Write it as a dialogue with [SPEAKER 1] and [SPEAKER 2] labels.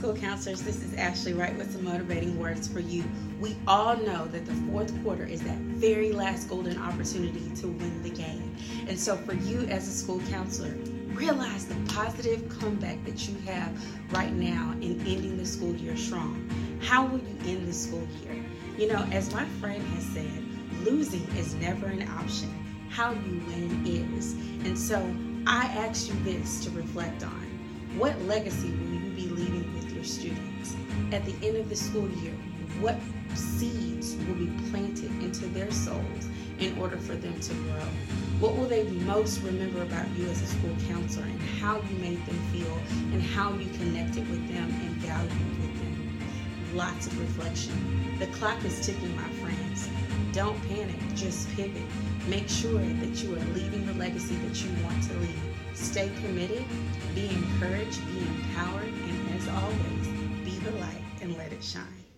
[SPEAKER 1] school counselors. This is Ashley Wright with some motivating words for you. We all know that the fourth quarter is that very last golden opportunity to win the game. And so, for you as a school counselor, realize the positive comeback that you have right now in ending the school year strong. How will you end the school year? You know, as my friend has said, losing is never an option. How you win is. And so, I ask you this to reflect on. What legacy will you students? At the end of the school year, what seeds will be planted into their souls in order for them to grow? What will they most remember about you as a school counselor and how you made them feel and how you connected with them and valued with them? Lots of reflection. The clock is ticking, my friends. Don't panic, just pivot. Make sure that you are leaving the legacy that you want to leave. Stay committed, be encouraged, be empowered, and let it shine.